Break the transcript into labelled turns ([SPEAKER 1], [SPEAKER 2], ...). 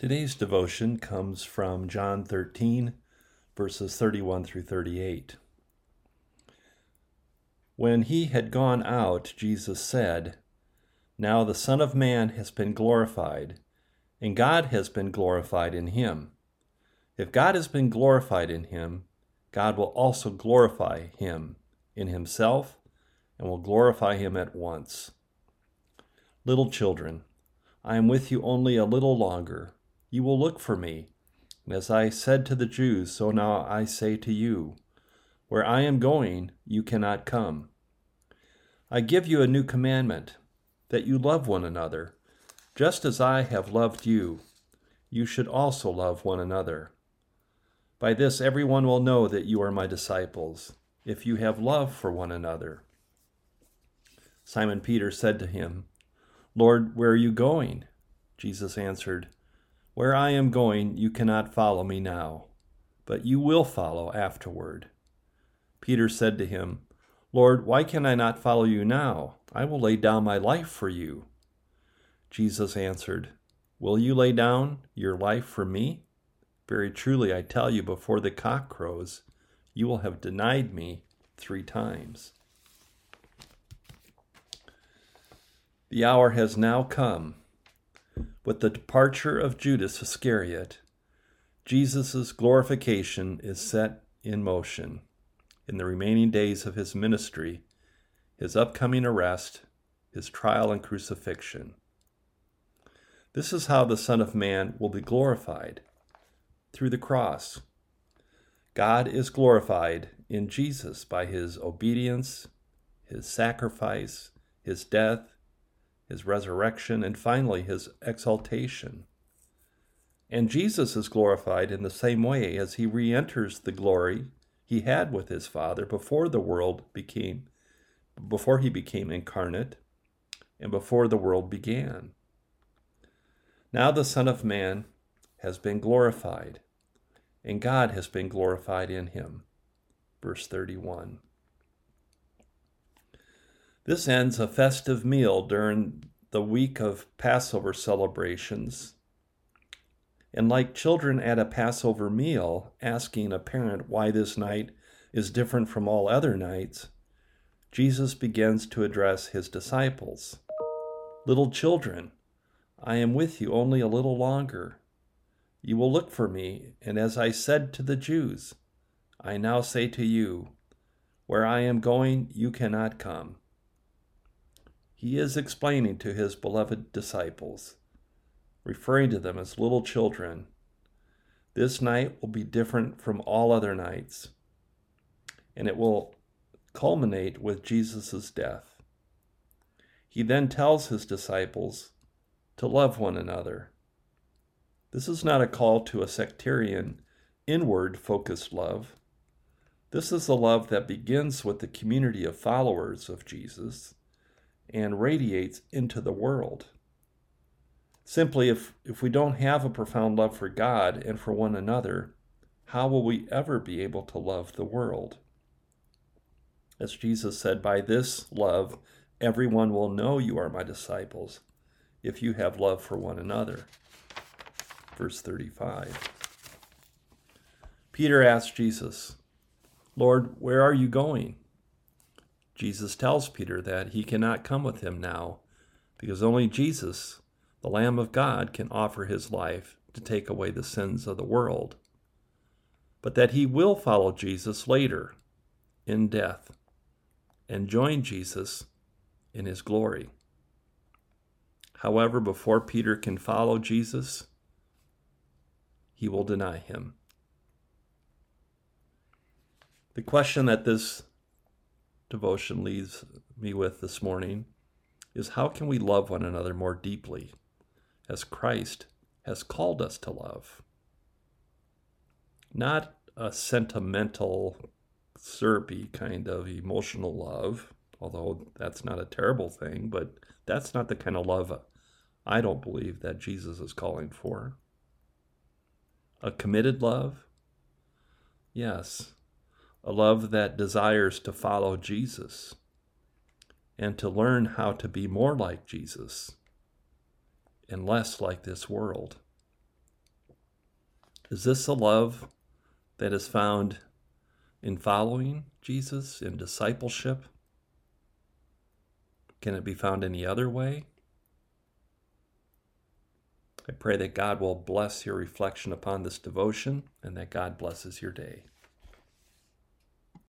[SPEAKER 1] Today's devotion comes from John 13, verses 31 through 38. When he had gone out, Jesus said, Now the Son of Man has been glorified, and God has been glorified in him. If God has been glorified in him, God will also glorify him in himself and will glorify him at once. Little children, I am with you only a little longer. You will look for me. And as I said to the Jews, so now I say to you, Where I am going, you cannot come. I give you a new commandment, that you love one another. Just as I have loved you, you should also love one another. By this everyone will know that you are my disciples, if you have love for one another. Simon Peter said to him, Lord, where are you going? Jesus answered, Where I am going, you cannot follow me now, but you will follow afterward. Peter said to him, Lord, why can I not follow you now? I will lay down my life for you. Jesus answered, Will you lay down your life for me? Very truly, I tell you, before the cock crows, you will have denied me three times. The hour has now come. With the departure of Judas Iscariot, Jesus' glorification is set in motion in the remaining days of his ministry, his upcoming arrest, his trial and crucifixion. This is how the Son of Man will be glorified through the cross. God is glorified in Jesus by his obedience, his sacrifice, his death, his resurrection, and finally his exaltation. And Jesus is glorified in the same way as he re enters the glory he had with his Father before the world became, before he became incarnate, and before the world began. Now the Son of Man has been glorified, and God has been glorified in him. Verse 31. This ends a festive meal during the week of Passover celebrations. And like children at a Passover meal, asking a parent why this night is different from all other nights, Jesus begins to address his disciples Little children, I am with you only a little longer. You will look for me, and as I said to the Jews, I now say to you, Where I am going, you cannot come he is explaining to his beloved disciples, referring to them as little children. This night will be different from all other nights, and it will culminate with Jesus' death. He then tells his disciples to love one another. This is not a call to a sectarian, inward focused love. This is the love that begins with the community of followers of Jesus and radiates into the world. Simply, if, if we don't have a profound love for God and for one another, how will we ever be able to love the world? As Jesus said, By this love, everyone will know you are my disciples, if you have love for one another. Verse 35. Peter asked Jesus, Lord, where are you going? Jesus tells Peter that he cannot come with him now because only Jesus, the Lamb of God, can offer his life to take away the sins of the world, but that he will follow Jesus later in death and join Jesus in his glory. However, before Peter can follow Jesus, he will deny him. The question that this devotion leaves me with this morning is how can we love one another more deeply as Christ has called us to love? Not a sentimental, syrupy kind of emotional love, although that's not a terrible thing, but that's not the kind of love I don't believe that Jesus is calling for. A committed love? Yes, a love that desires to follow Jesus and to learn how to be more like Jesus and less like this world. Is this a love that is found in following Jesus, in discipleship? Can it be found any other way? I pray that God will bless your reflection upon this devotion and that God blesses your day.